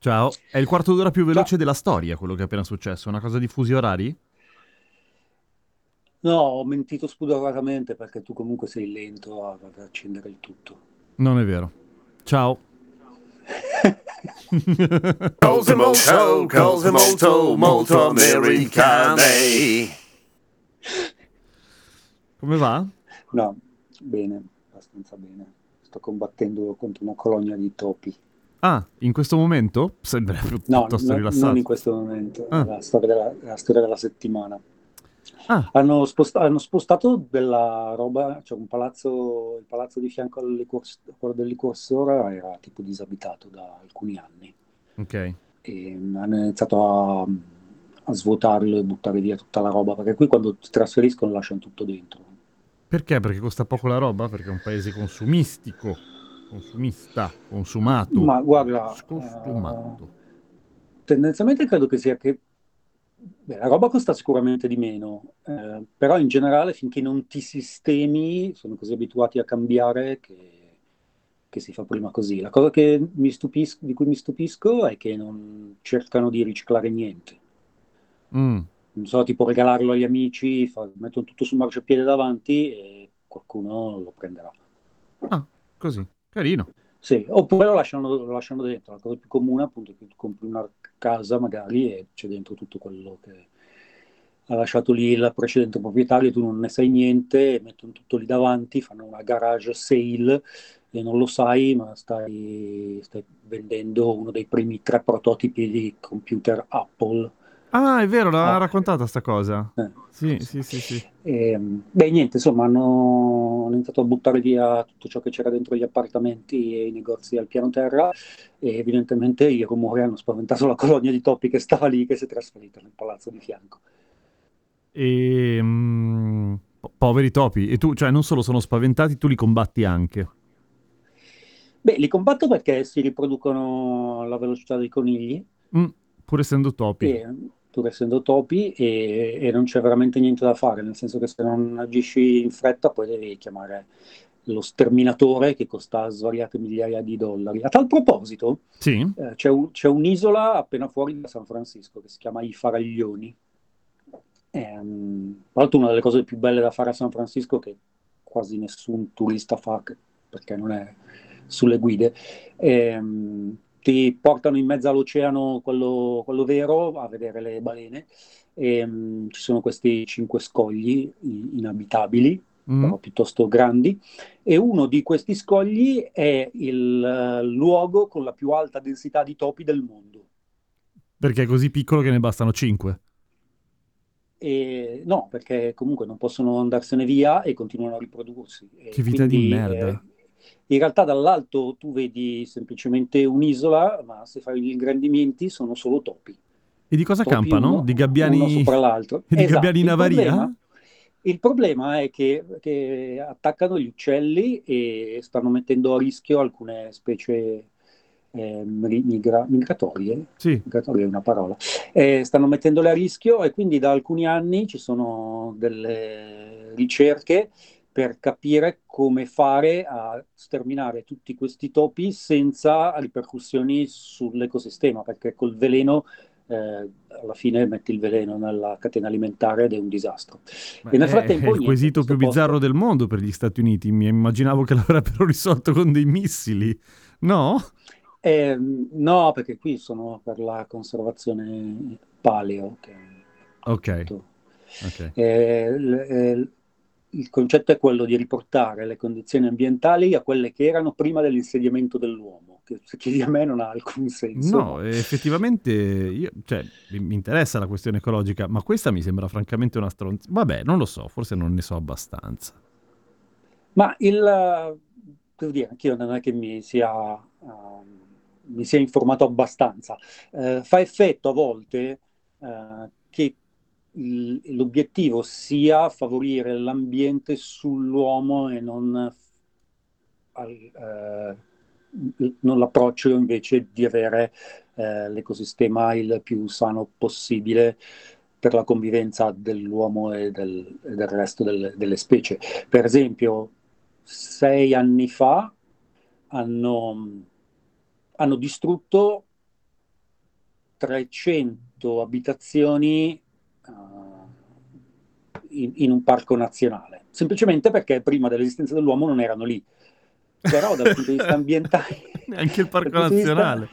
Ciao, è il quarto d'ora più veloce della storia quello che è appena successo, una cosa di fusi orari? No, ho mentito spudoratamente perché tu comunque sei lento a- ad accendere il tutto. Non è vero. Ciao. Cose molto, cose molto, molto americane. Come va? No, bene, abbastanza bene. Sto combattendo contro una colonia di topi. Ah, in questo momento? Sembra piuttosto no- rilassato. non in questo momento, Ah. la storia della, la storia della settimana. Ah, Hanno, sposta- hanno spostato della roba, cioè un palazzo, il palazzo di fianco al licor- quello del licorsora era tipo disabitato da alcuni anni. ok. e hanno iniziato a, a svuotarlo e buttare via tutta la roba, perché qui quando si trasferiscono lasciano tutto dentro. Perché? Perché costa poco la roba? Perché è un paese consumistico, consumista, consumato, Ma guarda, scostumato. Tendenzialmente credo che sia che beh, la roba costa sicuramente di meno, eh, però in generale finché non ti sistemi sono così abituati a cambiare che, che si fa prima così. La cosa che mi stupisco, di cui mi stupisco è che non cercano di riciclare niente. Mm. non so, tipo regalarlo agli amici, fa- mettono tutto sul marciapiede davanti e qualcuno lo prenderà. Ah, così. Carino. Sì, oppure lo lasciano, lo lasciano dentro. La cosa più comune appunto è che tu compri una casa magari e c'è dentro tutto quello che ha lasciato lì il precedente proprietario, tu non ne sai niente, mettono tutto lì davanti, fanno una garage sale e non lo sai, ma stai, stai vendendo uno dei primi tre prototipi di computer Apple. Ah, è vero, l'ha Ah. raccontata sta cosa. Eh. Sì, sì, sì, sì. E, beh, niente, insomma, hanno, hanno iniziato a buttare via tutto ciò che c'era dentro gli appartamenti e i negozi al piano terra e evidentemente i rumori hanno spaventato la colonia di topi che stava lì, che si è trasferita nel palazzo di fianco. E... mm, po- poveri topi. E tu, cioè, non solo sono spaventati, tu li combatti anche. Beh, li combatto perché si riproducono alla velocità dei conigli, Mm, pur essendo topi. e, pur essendo topi, e, e non c'è veramente niente da fare, nel senso che se non agisci in fretta poi devi chiamare lo sterminatore che costa svariate migliaia di dollari. A tal proposito, Sì? Eh, c'è, un- c'è un'isola appena fuori da San Francisco che si chiama I Faraglioni. Ehm, tra l'altro una delle cose più belle da fare a San Francisco che quasi nessun turista fa perché non è sulle guide. Ehm, ti portano in mezzo all'oceano, quello, quello vero, a vedere le balene. Ehm, ci sono questi cinque scogli inabitabili, Mm. però piuttosto grandi, e uno di questi scogli è il eh, luogo con la più alta densità di topi del mondo. Perché è così piccolo che ne bastano 5. E, no, perché comunque non possono andarsene via e continuano a riprodursi. E Che vita di quindi, merda. eh, in realtà dall'alto tu vedi semplicemente un'isola, ma se fai gli ingrandimenti sono solo topi. E di cosa Topi campano? uno- di gabbiani... uno sopra l'altro. di Esatto. gabbiani in avaria? problema- Il problema è che, che attaccano gli uccelli e stanno mettendo a rischio alcune specie eh, mi- migra- migratorie. Sì. Migratoria è una parola. Eh, stanno mettendole a rischio e quindi da alcuni anni ci sono delle ricerche per capire come fare a sterminare tutti questi topi senza ripercussioni sull'ecosistema, perché col veleno eh, alla fine metti il veleno nella catena alimentare ed è un disastro. E nel frattempo, è il niente, quesito più bizzarro posto- del mondo per gli Stati Uniti. Mi immaginavo che l'avrebbero risolto con dei missili. No? Ehm, no, perché qui sono per la conservazione paleo. Che, Ok. appunto, ok. eh, l- eh, il concetto è quello di riportare le condizioni ambientali a quelle che erano prima dell'insediamento dell'uomo, che, che a me non ha alcun senso. No, effettivamente io- cioè, mi interessa la questione ecologica, ma questa mi sembra francamente una stronza. Vabbè, non lo so, forse non ne so abbastanza. Ma il, devo dire, anch'io non è che mi sia, ehm, mi sia informato abbastanza. Eh, fa effetto a volte eh, che l'obiettivo sia favorire l'ambiente sull'uomo e non, eh, non l'approccio invece di avere eh, l'ecosistema il più sano possibile per la convivenza dell'uomo e del, e del resto del- delle specie. Per esempio, sei anni fa hanno, hanno distrutto 300 abitazioni eh, in, in un parco nazionale, semplicemente perché prima dell'esistenza dell'uomo non erano lì. Però dal punto di vista ambientale... Anche il parco di vista- nazionale.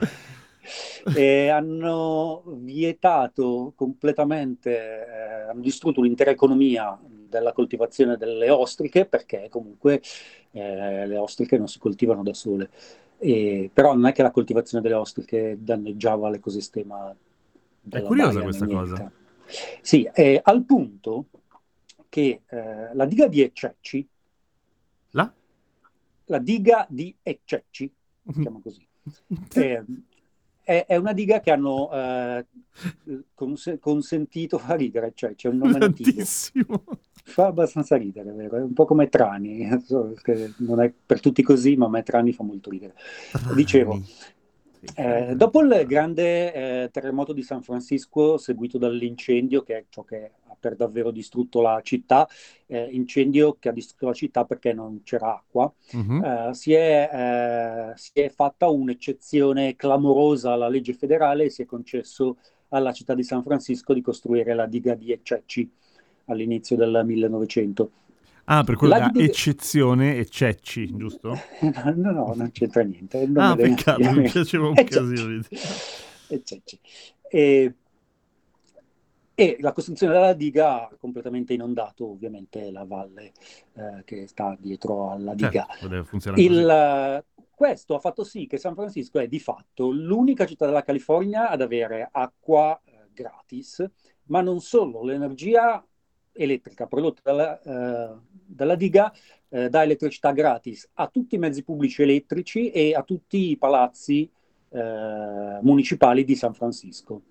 e hanno vietato completamente, eh, hanno distrutto un'intera economia della coltivazione delle ostriche perché comunque eh, le ostriche non si coltivano da sole. E- però non è che la coltivazione delle ostriche danneggiava l'ecosistema della curiosa baia, questa cosa. Sì, eh, al punto che eh, la diga di Ececci, Là? la diga di Ececci, si chiama così, eh, è, è una diga che hanno eh, cons- consentito, fa ridere, cioè c'è un nome Tantissimo. fa abbastanza ridere, vero? È un po' come Trani, non è per tutti così, ma a me Trani fa molto ridere. Dicevo, eh, dopo il grande eh, terremoto di San Francisco, seguito dall'incendio, che è ciò che ha per davvero distrutto la città, eh, incendio che ha distrutto la città perché non c'era acqua, eh, si, è, eh, si è fatta un'eccezione clamorosa alla legge federale e si è concesso alla città di San Francisco di costruire la diga di Ececci all'inizio del 1900. Ah, per quello da eccezione e cecci, giusto? No, no, non c'entra niente. il nome Ah, peccato, mi piaceva un casino. Ececci. E, e la costruzione della diga ha completamente inondato ovviamente la valle eh, che sta dietro alla diga. Certo. Il, questo ha fatto sì che San Francisco è di fatto l'unica città della California ad avere acqua eh, gratis, ma non solo, l'energia elettrica prodotta dalla, eh, dalla diga eh, dà elettricità gratis a tutti i mezzi pubblici elettrici e a tutti i palazzi eh, municipali di San Francisco.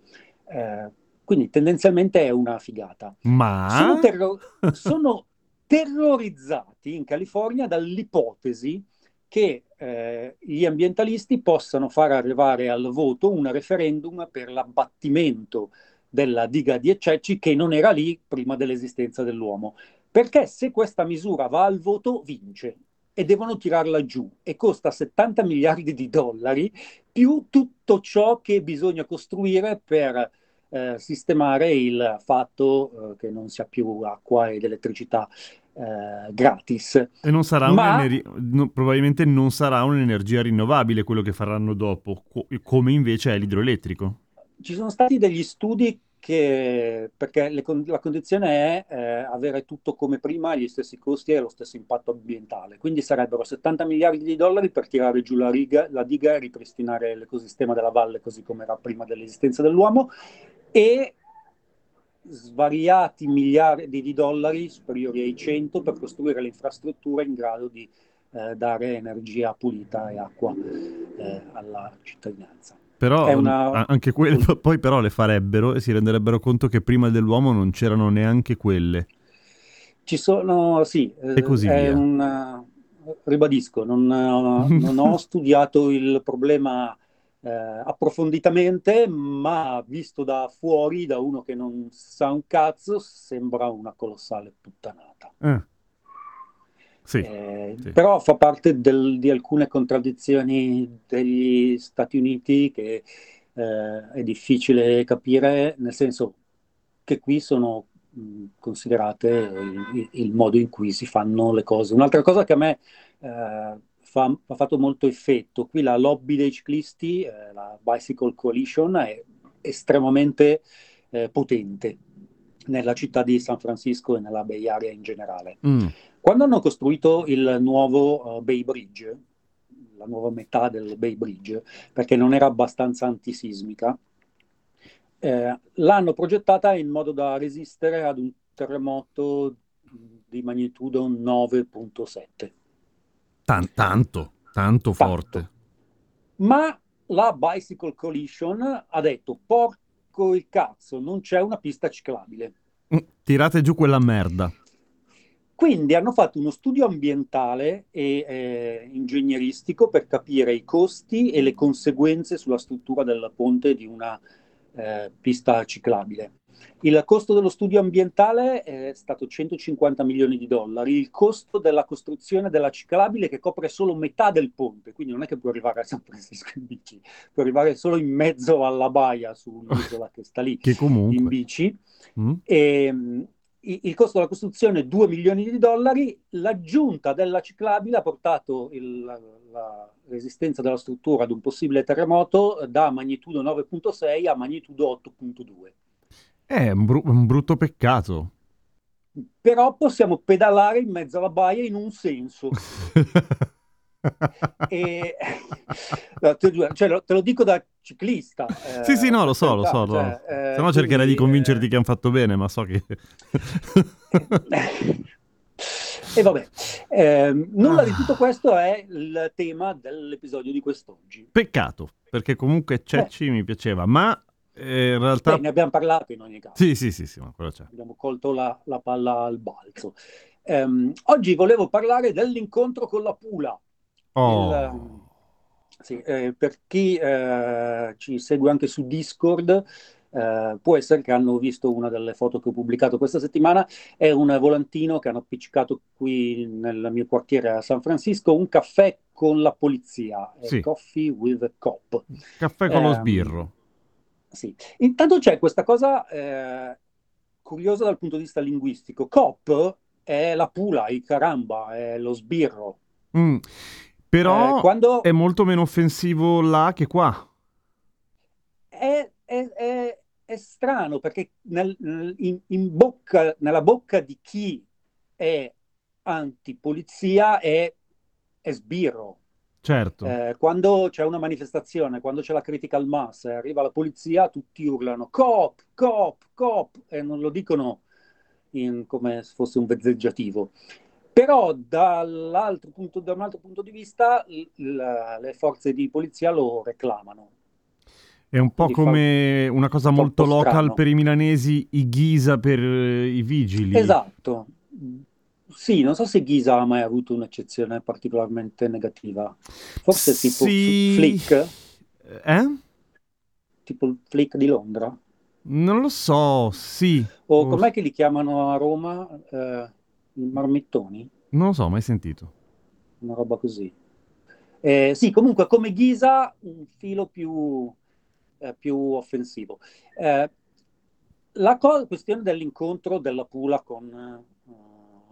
Eh, quindi tendenzialmente è una figata. Ma... Sono, terro- sono terrorizzati in California dall'ipotesi che eh, gli ambientalisti possano far arrivare al voto un referendum per l'abbattimento della diga di Ececci che non era lì prima dell'esistenza dell'uomo. Perché se questa misura va al voto, vince e devono tirarla giù e costa 70 miliardi di dollari più tutto ciò che bisogna costruire per eh, sistemare il fatto eh, che non sia più acqua ed elettricità eh, gratis. E non sarà Ma- no, probabilmente non sarà un'energia rinnovabile quello che faranno dopo, co- come invece è l'idroelettrico. Ci sono stati degli studi che, perché le la condizione è eh, avere tutto come prima, gli stessi costi e lo stesso impatto ambientale. Quindi sarebbero 70 miliardi di dollari per tirare giù la, riga- la diga e ripristinare l'ecosistema della valle così come era prima dell'esistenza dell'uomo e svariati miliardi di dollari superiori ai 100 per costruire le infrastrutture in grado di eh, dare energia pulita e acqua eh, alla cittadinanza. Però una- anche quelle poi però le farebbero e si renderebbero conto che prima dell'uomo non c'erano neanche quelle. Ci sono, sì, eh, E così è via. un, ribadisco, non, non ho studiato il problema eh, approfonditamente, ma visto da fuori, da uno che non sa un cazzo, sembra una colossale puttanata. Eh. Sì, Eh, sì. Però fa parte del- di alcune contraddizioni degli Stati Uniti che eh, è difficile capire, nel senso che qui sono mh, considerate il, il modo in cui si fanno le cose. Un'altra cosa che a me eh, fa- ha fatto molto effetto, qui la lobby dei ciclisti, eh, la Bicycle Coalition, è estremamente eh, potente nella città di San Francisco e nella Bay Area in generale. Mm. Quando hanno costruito il nuovo uh, Bay Bridge, la nuova metà del Bay Bridge, perché non era abbastanza antisismica, eh, l'hanno progettata in modo da resistere ad un terremoto di magnitudo 9.7. Tan- tanto, tanto forte. Ma la Bicycle Coalition ha detto, "Por- rotto il cazzo, non c'è una pista ciclabile. Mm, Tirate giù quella merda. Quindi hanno fatto uno studio ambientale e eh, ingegneristico per capire i costi e le conseguenze sulla struttura del ponte di una eh, pista ciclabile. Il costo dello studio ambientale è stato 150 milioni di dollari, il costo della costruzione della ciclabile che copre solo metà del ponte, quindi non è che può arrivare a San Francisco in bici, può arrivare solo in mezzo alla baia su un'isola che sta lì Che comunque... in bici. Mm? E, i- il costo della costruzione è 2 milioni di dollari, l'aggiunta della ciclabile ha portato il- la, la resistenza della struttura ad un possibile terremoto da magnitudo 9.6 a magnitudo 8.2. È un, bru- un brutto peccato. Però possiamo pedalare in mezzo alla baia in un senso. E, No, te, cioè, lo- te lo dico da ciclista. eh, Sì, sì, no, lo so, lo so. cioè, lo- eh, Se no cercherai quindi, di convincerti eh, che hanno fatto bene, ma so che... E vabbè, ehm, nulla di Ah. tutto questo è il tema dell'episodio di quest'oggi. Peccato, perché comunque Cecci mi piaceva, ma eh, in realtà... Beh, ne abbiamo parlato in ogni caso, Sì, sì, sì, sì, abbiamo colto la, la palla al balzo. Ehm, oggi volevo parlare dell'incontro con la Pula. Oh. Il- Sì, eh, per chi eh, ci segue anche su Discord, eh, può essere che hanno visto una delle foto che ho pubblicato questa settimana. È un volantino che hanno appiccicato qui nel mio quartiere a San Francisco, un caffè con la polizia, Sì. Coffee with Cop. Caffè con lo Ehm, sbirro. Sì. Intanto c'è questa cosa eh, curiosa dal punto di vista linguistico. Cop è la pula, il caramba, è lo sbirro. Mm. Però Eh, quando è molto meno offensivo là che qua. è, è- è- è strano perché nel- in, in bocca, nella bocca di chi è antipolizia è, è sbirro. Certo. Eh, quando c'è una manifestazione, quando c'è la critical mass e arriva la polizia, tutti urlano cop, cop, cop e non lo dicono in- come se fosse un vezzeggiativo. Però dall'altro punto, da un altro punto di vista l- la- le forze di polizia lo reclamano. È un po' quindi fa come una cosa molto local strano. per i milanesi, i ghisa per eh, i vigili. Esatto. Sì, non so se Ghisa ha mai avuto un'eccezione particolarmente negativa. Forse tipo Sì. Flick, Eh? tipo il Flick di Londra. Non lo so, sì. O Oh, com'è che li chiamano a Roma? Eh, I marmittoni? Non lo so, mai sentito. Una roba così. Eh, sì, comunque come Ghisa un filo più, eh, più offensivo. Eh, la co- questione dell'incontro della Pula con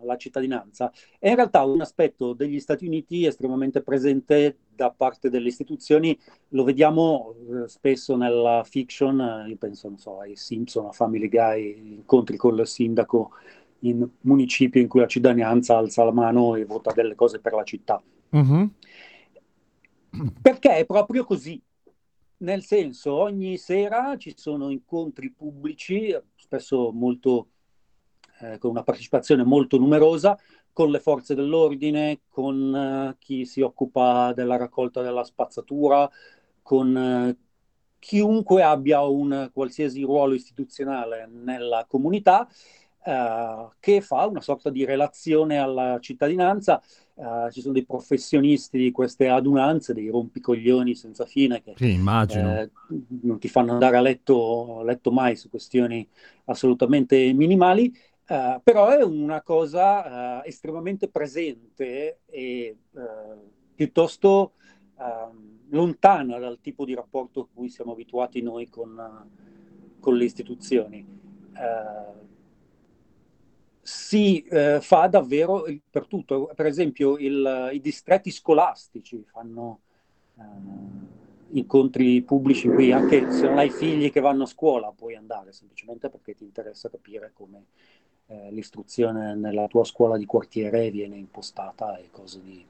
eh, la cittadinanza è in realtà un aspetto degli Stati Uniti estremamente presente da parte delle istituzioni. Lo vediamo eh, spesso nella fiction, eh, io penso, non so, ai Simpson, a Family Guy, incontri con il sindaco in municipio in cui la cittadinanza alza la mano e vota delle cose per la città. Mhm. Perché è proprio così. Nel senso, ogni sera ci sono incontri pubblici, spesso molto, eh, con una partecipazione molto numerosa, con le forze dell'ordine, con eh, chi si occupa della raccolta della spazzatura, con eh, chiunque abbia un qualsiasi ruolo istituzionale nella comunità, eh, che fa una sorta di relazione alla cittadinanza. Eh, ci sono dei professionisti di queste adunanze, dei rompicoglioni senza fine che Sì, immagino. non ti fanno andare a letto, a letto mai su questioni assolutamente minimali, eh, però è una cosa eh, estremamente presente e eh, piuttosto ehm, lontana dal tipo di rapporto a cui siamo abituati noi con, con le istituzioni. Si fa davvero il- per tutto, per esempio il- i distretti scolastici fanno incontri pubblici cui anche se non hai figli che vanno a scuola puoi andare semplicemente perché ti interessa capire come eh, l'istruzione nella tua scuola di quartiere viene impostata e cose di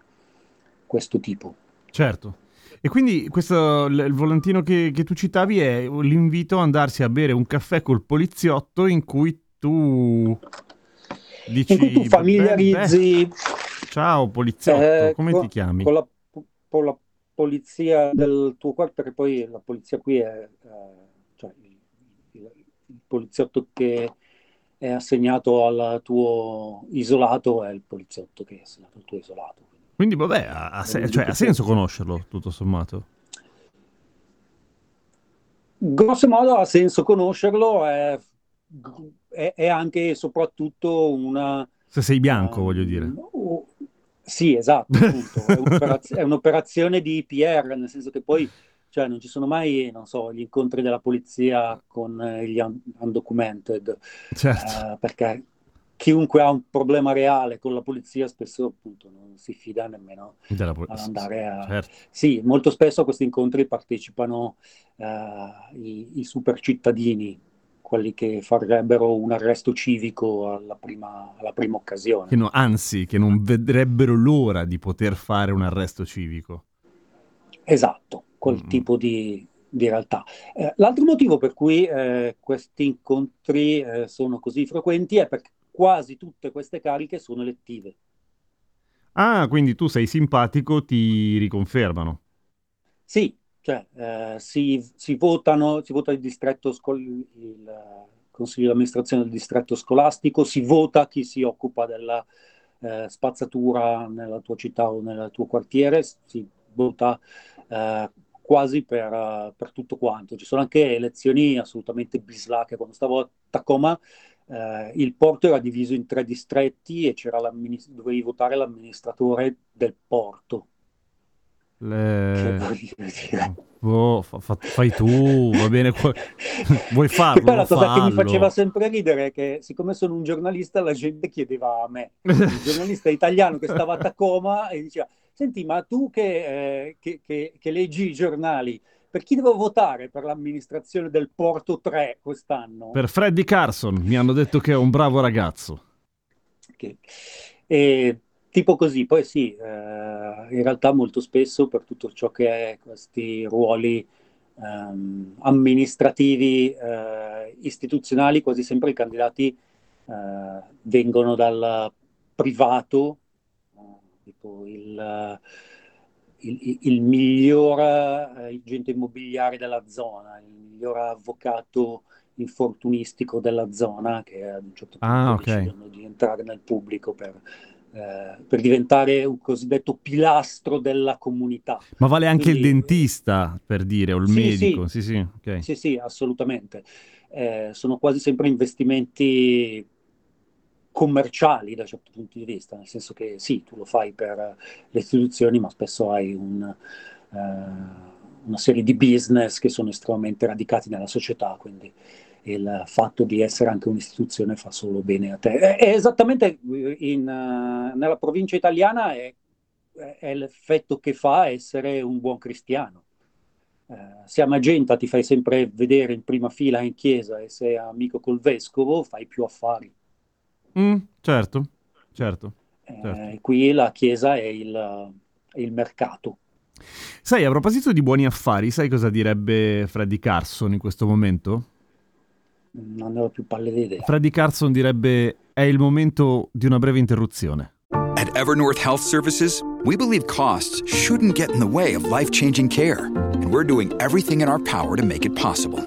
questo tipo. Certo. E quindi questo, il il volantino che, che tu citavi è l'invito ad andarsi a bere un caffè col poliziotto in cui tu dici... In cui tu "Beh, familiarizzi beh, ciao poliziotto, eh, come con, ti chiami? con la, con la polizia del tuo quartiere, perché poi la polizia qui è, eh, cioè, i, il poliziotto che è assegnato al tuo isolato è il poliziotto che è assegnato al tuo isolato. Quindi vabbè, ha, se- cioè, ha senso conoscerlo, tutto sommato. Grosso modo ha senso conoscerlo, è, è- è anche e soprattutto una... Se sei bianco, ehm, voglio dire. sì, esatto. È un'operaz- è un'operazione di IPR, nel senso che poi cioè, non ci sono mai, non so, gli incontri della polizia con eh, gli un- undocumented, Certo. eh, perché chiunque ha un problema reale con la polizia spesso appunto non si fida nemmeno Della pol- ad andare a... certo. Sì, molto spesso a questi incontri partecipano eh, i, i super cittadini, quelli che farebbero un arresto civico alla prima, alla prima occasione. Che no- anzi, che non vedrebbero l'ora di poter fare un arresto civico. Esatto, quel Mm. tipo di, di realtà. Eh, l'altro motivo per cui eh, questi incontri eh, sono così frequenti è perché quasi tutte queste cariche sono elettive. Ah, quindi tu sei simpatico, ti riconfermano. Sì, cioè eh, si, si votano, si vota il distretto scol- il eh, consiglio di amministrazione del distretto scolastico, si vota chi si occupa della eh, spazzatura nella tua città o nel tuo quartiere, si vota quasi per, eh, per tutto quanto. Ci sono anche elezioni assolutamente bislacche. Quando stavo a Tacoma, eh, il porto era diviso in tre distretti e dovevi votare l'amministratore del porto. Che Le- voglio dire. Boh, fa- fa- fai tu, va bene. Vuoi farlo? poi la cosa che mi fallo. faceva sempre ridere è che, siccome sono un giornalista, la gente chiedeva a me, il giornalista italiano che stava a Tacoma, e diceva: Senti, ma tu che, eh, che- che- che leggi i giornali, per chi devo votare per l'amministrazione del Porto 3 quest'anno? Per Freddy Carson mi hanno detto che è un bravo ragazzo. Che- e tipo così, poi sì, eh, in realtà molto spesso per tutto ciò che è questi ruoli ehm, amministrativi, eh, istituzionali, quasi sempre i candidati eh, vengono dal privato, tipo il, il, il- il miglior eh, agente immobiliare della zona, il miglior avvocato infortunistico della zona che ad un certo punto Ah, ok. decidono di entrare nel pubblico per, eh, per diventare un cosiddetto pilastro della comunità. Ma vale anche il Quindi- dentista, per dire, o il Sì, medico. Sì, sì, ok. Sì, sì, assolutamente. Eh, sono quasi sempre investimenti commerciali da un certo punto di vista, nel senso che sì, tu lo fai per le istituzioni, ma spesso hai un, eh, una serie di business che sono estremamente radicati nella società, quindi il fatto di essere anche un'istituzione fa solo bene a te. È, è esattamente in, eh, nella provincia italiana è, è l'effetto che fa essere un buon cristiano. Eh, se a Magenta ti fai sempre vedere in prima fila in chiesa e sei amico col vescovo, fai più affari. Mm, certo, certo. Eh, Certo. Qui la chiesa è il, è il mercato. Sai, a proposito di buoni affari, sai cosa direbbe Freddy Carson in questo momento? Non ne ho più pallida idea. Freddy Carson direbbe è il momento di una breve interruzione. At Evernorth Health Services, we believe costs shouldn't get in the way of life changing care, and we're doing everything in our power to make it possible.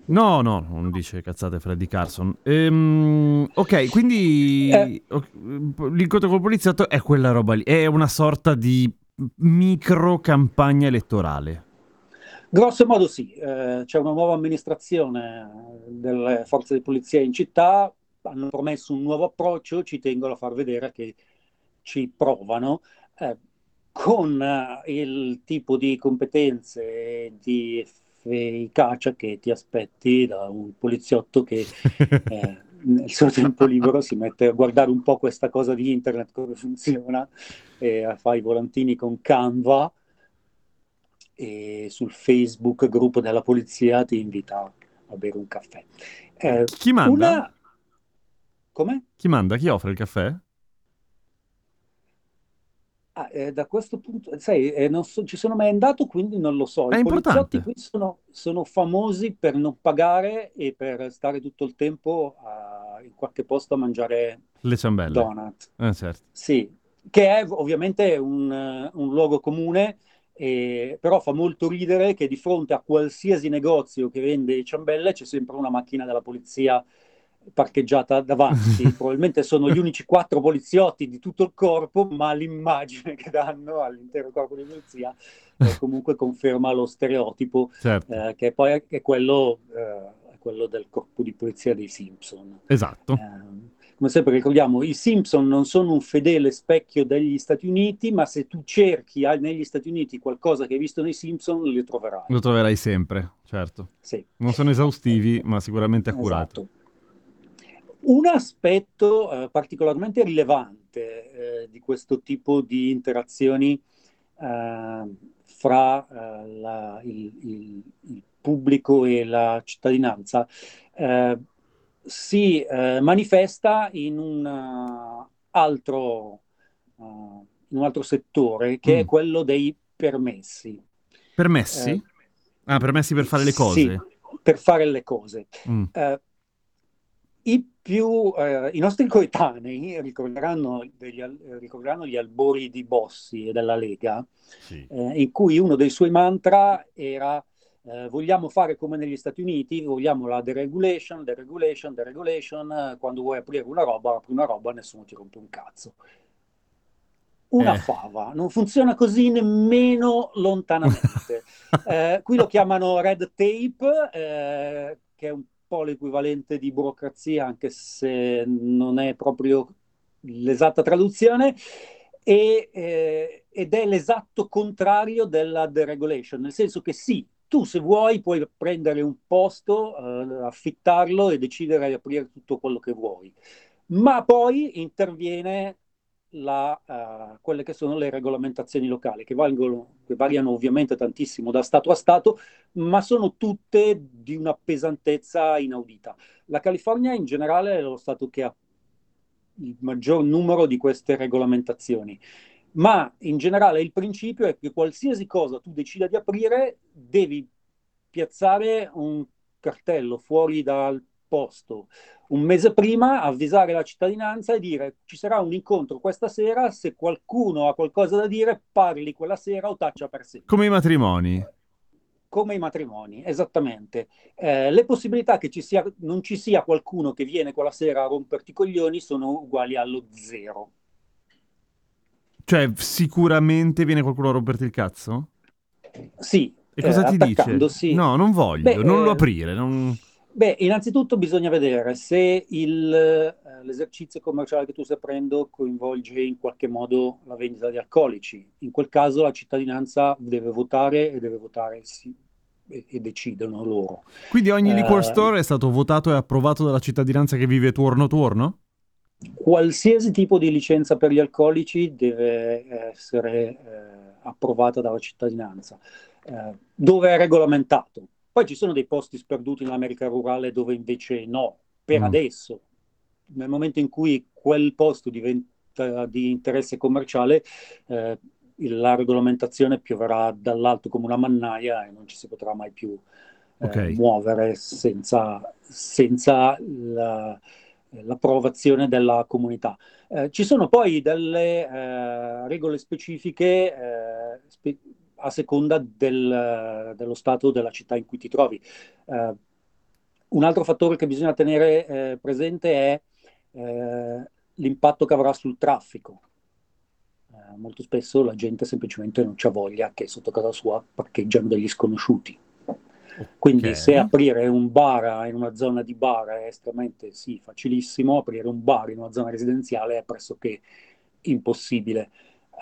No, no, non dice cazzate Freddy Carson. Ehm, ok, quindi Eh. ok, l'incontro col poliziotto è quella roba lì, è una sorta di micro campagna elettorale. Grosso modo sì, eh, c'è una nuova amministrazione delle forze di polizia in città, hanno promesso un nuovo approccio, ci tengono a far vedere che ci provano, eh, con eh, il tipo di competenze e di efficacia che ti aspetti da un poliziotto che eh, nel suo tempo libero si mette a guardare un po' questa cosa di internet, come funziona, e fa i volantini con Canva e sul Facebook gruppo della polizia ti invita a bere un caffè. Eh, Chi manda? una... Come? Chi manda? Chi offre il caffè? Ah, eh, da questo punto, sai, eh, non so- ci sono mai andato, quindi non lo so. È I poliziotti importante. qui sono, sono famosi per non pagare e per stare tutto il tempo a- in qualche posto a mangiare Le ciambelle. donut. Eh, certo. Sì, che è ovviamente un, eh, un luogo comune, e- però fa molto ridere che di fronte a qualsiasi negozio che vende ciambelle c'è sempre una macchina della polizia parcheggiata davanti. Probabilmente sono gli unici quattro poliziotti di tutto il corpo, ma l'immagine che danno all'intero corpo di polizia eh, comunque conferma lo stereotipo, Certo. eh, che poi è, quello, eh, è quello del corpo di polizia dei Simpson. Esatto. Eh, come sempre ricordiamo, i Simpson non sono un fedele specchio degli Stati Uniti, ma se tu cerchi negli Stati Uniti qualcosa che hai visto nei Simpson, li troverai. Lo troverai sempre, certo. Sì. Non sono esaustivi, ma sicuramente accurati. Esatto. Un aspetto eh, particolarmente rilevante eh, di questo tipo di interazioni eh, fra eh, la- il, il- il pubblico e la cittadinanza eh, si eh, manifesta in un altro, in un altro settore che è Mm. quello dei permessi. Permessi? Ah, permessi per fare le sì, cose? per fare le cose. Mm. I, più, eh, I nostri coetanei ricorderanno, degli ricorderanno gli albori di Bossi e della Lega, Sì. eh, in cui uno dei suoi mantra era eh, vogliamo fare come negli Stati Uniti, vogliamo la deregulation, deregulation, deregulation, quando vuoi aprire una roba, apri una roba, nessuno ti rompe un cazzo. Una Eh. fava, non funziona così nemmeno lontanamente. Eh, qui lo chiamano red tape, eh, che è un po' l'equivalente di burocrazia, anche se non è proprio l'esatta traduzione, e, eh, ed è l'esatto contrario della deregulation, nel senso che sì, tu se vuoi puoi prendere un posto, eh, affittarlo e decidere di aprire tutto quello che vuoi, ma poi interviene la, eh, quelle che sono le regolamentazioni locali, che, valgono, che variano ovviamente tantissimo da Stato a Stato, ma sono tutte di una pesantezza inaudita. La California in generale è lo Stato che ha il maggior numero di queste regolamentazioni, ma in generale il principio è che qualsiasi cosa tu decida di aprire, devi piazzare un cartello fuori dal posto un mese prima, avvisare la cittadinanza e dire ci sarà un incontro questa sera, se qualcuno ha qualcosa da dire parli quella sera o taccia per sempre. Come i matrimoni. Come i matrimoni, esattamente. Eh, le possibilità che ci sia, non ci sia qualcuno che viene quella sera a romperti i coglioni sono uguali allo zero. Cioè, sicuramente viene qualcuno a romperti il cazzo? Sì, E cosa eh, ti dice? No, non voglio, Beh, non lo eh, aprire. non- Beh, innanzitutto bisogna vedere se il, eh, l'esercizio commerciale che tu stai aprendo coinvolge in qualche modo la vendita di alcolici. In quel caso la cittadinanza deve votare e deve votare sì, e, e decidono loro. Quindi ogni liquor Eh, store è stato votato e approvato dalla cittadinanza che vive tuorno tuorno? Qualsiasi tipo di licenza per gli alcolici deve essere eh, approvata dalla cittadinanza, eh, dove è regolamentato. Poi ci sono dei posti sperduti nell'America rurale dove invece no, per Mm. adesso. Nel momento in cui quel posto diventa di interesse commerciale, eh, la regolamentazione pioverà dall'alto come una mannaia e non ci si potrà mai più eh, Ok. muovere senza, senza la- l'approvazione della comunità. Eh, ci sono poi delle eh, regole specifiche eh, spe- a seconda del- dello stato della città in cui ti trovi. Eh, un altro fattore che bisogna tenere eh, presente è eh, l'impatto che avrà sul traffico. Eh, molto spesso la gente semplicemente non c'ha voglia che sotto casa sua parcheggiano degli sconosciuti. Quindi Ok. se aprire un bar in una zona di bar è estremamente sì, facilissimo, aprire un bar in una zona residenziale è pressoché impossibile.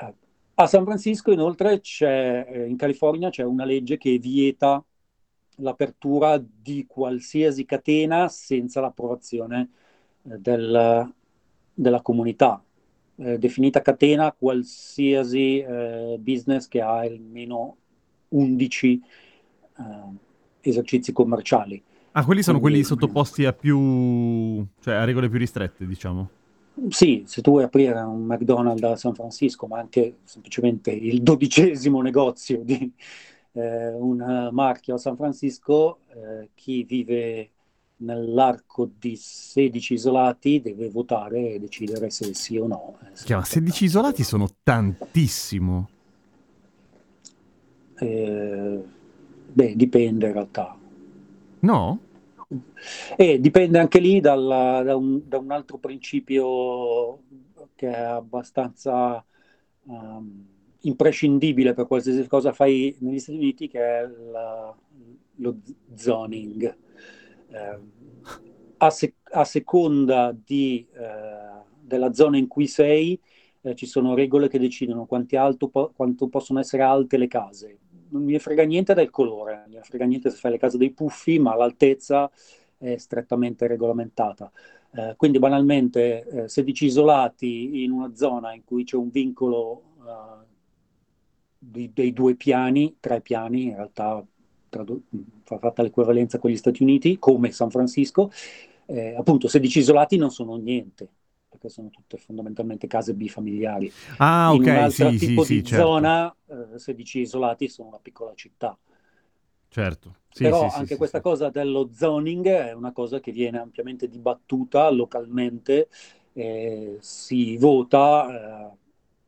Eh, a San Francisco inoltre c'è, eh, in California c'è una legge che vieta l'apertura di qualsiasi catena senza l'approvazione eh, del- della comunità. Eh, definita catena qualsiasi eh, business che ha almeno 11 eh, esercizi commerciali. Ah, quelli sono quelli Quindi- sottoposti a più... cioè a regole più ristrette, diciamo. Sì, se tu vuoi aprire un McDonald's a San Francisco, ma anche semplicemente il dodicesimo negozio di eh, un marchio a San Francisco, eh, chi vive nell'arco di 16 isolati deve votare e decidere se sì o no. eh, se Chiama, 16 isolati sono tantissimo. Eh, beh, dipende in realtà. No? E dipende anche lì dalla- da, un, da un altro principio che è abbastanza ehm, imprescindibile per qualsiasi cosa fai negli Stati Uniti, che è la- lo zoning. Eh, a, se- a seconda di, eh, della zona in cui sei, eh, ci sono regole che decidono quanti alto po- quanto possono essere alte le case. Non mi frega niente del colore, non mi frega niente se fai le case dei puffi, ma l'altezza è strettamente regolamentata. Eh, quindi banalmente eh, 16 isolati in una zona in cui c'è un vincolo eh, di- dei due piani, tre piani, in realtà tradu- fa fatta l'equivalenza con gli Stati Uniti, come San Francisco, eh, appunto 16 isolati non sono niente, perché sono tutte fondamentalmente case bifamiliari. Ah, In un ok, altro sì, sì, tipo sì, di certo. zona, eh, 16 isolati sono una piccola città. Certo. Sì, Però sì, sì, anche sì, questa sì. cosa dello zoning è una cosa che viene ampiamente dibattuta localmente, eh, si vota eh,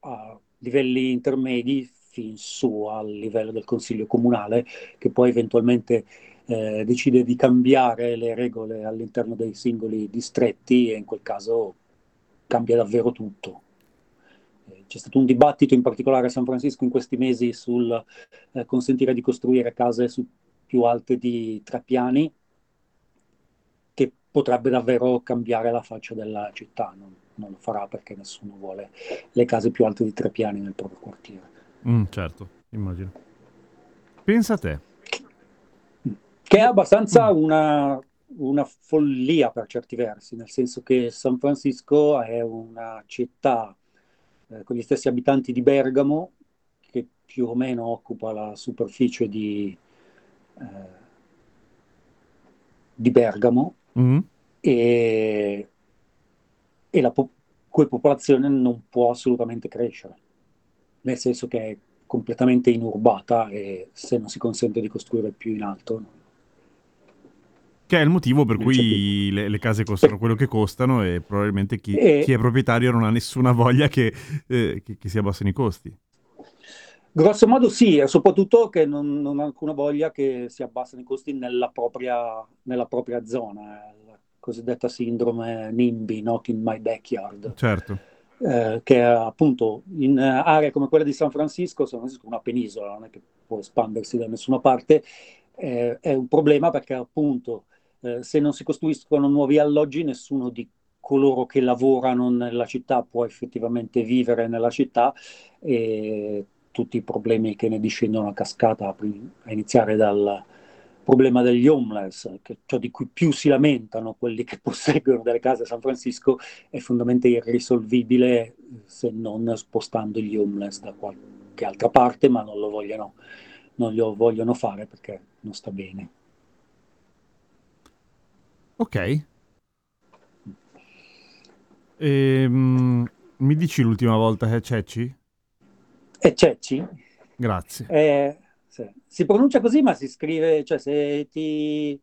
a livelli intermedi fin su al livello del Consiglio comunale, che poi eventualmente eh, decide di cambiare le regole all'interno dei singoli distretti e in quel caso cambia davvero tutto. Eh, C'è stato un dibattito in particolare a San Francisco in questi mesi sul eh, consentire di costruire case su più alte di tre piani, che potrebbe davvero cambiare la faccia della città. Non, non lo farà perché nessuno vuole le case più alte di tre piani nel proprio quartiere. Mm, certo, immagino. Pensa a te. Che è abbastanza una, una follia per certi versi, nel senso che San Francisco è una città eh, con gli stessi abitanti di Bergamo, che più o meno occupa la superficie di, eh, di Bergamo, Mm? e, e la po- cui popolazione non può assolutamente crescere, nel senso che è completamente inurbata e se non si consente di costruire più in alto. Che è il motivo per cui le, le case costano quello che costano e probabilmente chi, E- chi è proprietario non ha nessuna voglia che, eh, che- che si abbassino i costi. Grosso modo sì, e soprattutto che non, non ha alcuna voglia che si abbassino i costi nella propria, nella propria zona, eh, la cosiddetta sindrome NIMBY, not in my backyard. Certo. eh, che appunto in eh, aree come quella di San Francisco, San Francisco è una penisola, non è che può espandersi da nessuna parte, eh, è un problema perché appunto eh, se non si costruiscono nuovi alloggi, nessuno di coloro che lavorano nella città può effettivamente vivere nella città e tutti i problemi che ne discendono a cascata, a iniziare dal problema degli homeless, che ciò di cui più si lamentano quelli che posseggono delle case a San Francisco, è fondamentalmente irrisolvibile se non spostando gli homeless da qualche altra parte, ma non lo vogliono, non lo vogliono fare perché non sta bene. Ok. Ehm, mi dici l'ultima volta che è Cecci? E Cecci? Grazie. Eh. Si pronuncia così, ma si scrive, cioè se ti,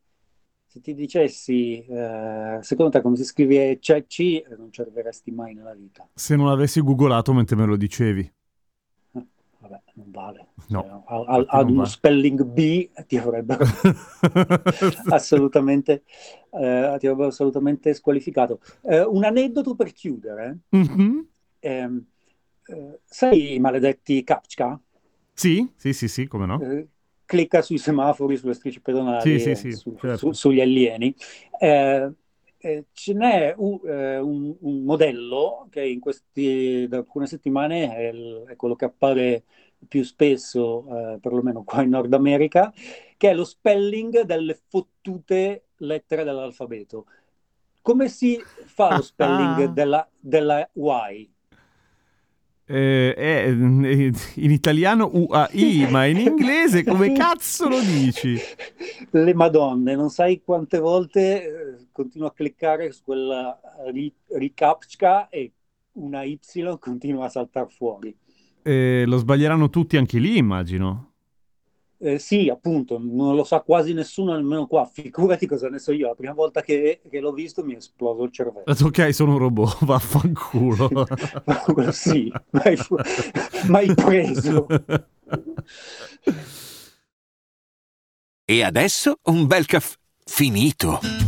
se ti dicessi, eh, secondo te come si scrive Cecci, eh, non ci arriveresti mai nella vita. Se non l'avessi googolato mentre me lo dicevi. Non vale. No, Cioè, a- a- ad uno vale. spelling B ti avrebbero assolutamente, eh, ti avrebbero assolutamente squalificato. Eh, un aneddoto per chiudere. Mhm. Ehm, eh, sai i maledetti CAPTCHA? Sì, sì, sì, sì, come no? Eh, clicca sui semafori, sulle strisce pedonali, Sì, sì, sì, su- certo. su- sugli alieni. Eh, eh, ce n'è un, eh, un- un modello che in questi, da alcune settimane è, il- è quello che appare più spesso, eh, perlomeno qua in Nord America, che è lo spelling delle fottute lettere dell'alfabeto. Come si fa lo spelling della, della Y? Eh, è in italiano UAI, ma in inglese come cazzo lo dici? Le madonne, non sai quante volte eh, continuo a cliccare su quella ri- ricaptcha e una Y continua a saltare fuori. Eh, lo sbaglieranno tutti anche lì, immagino. Eh, sì, appunto, non lo sa quasi nessuno, nemmeno qua. Figurati cosa ne so io. La prima volta che, che l'ho visto mi è esploso il cervello. Ok, sono un robot, vaffanculo. sì, mai, fu- mai preso. E adesso un bel caffè finito.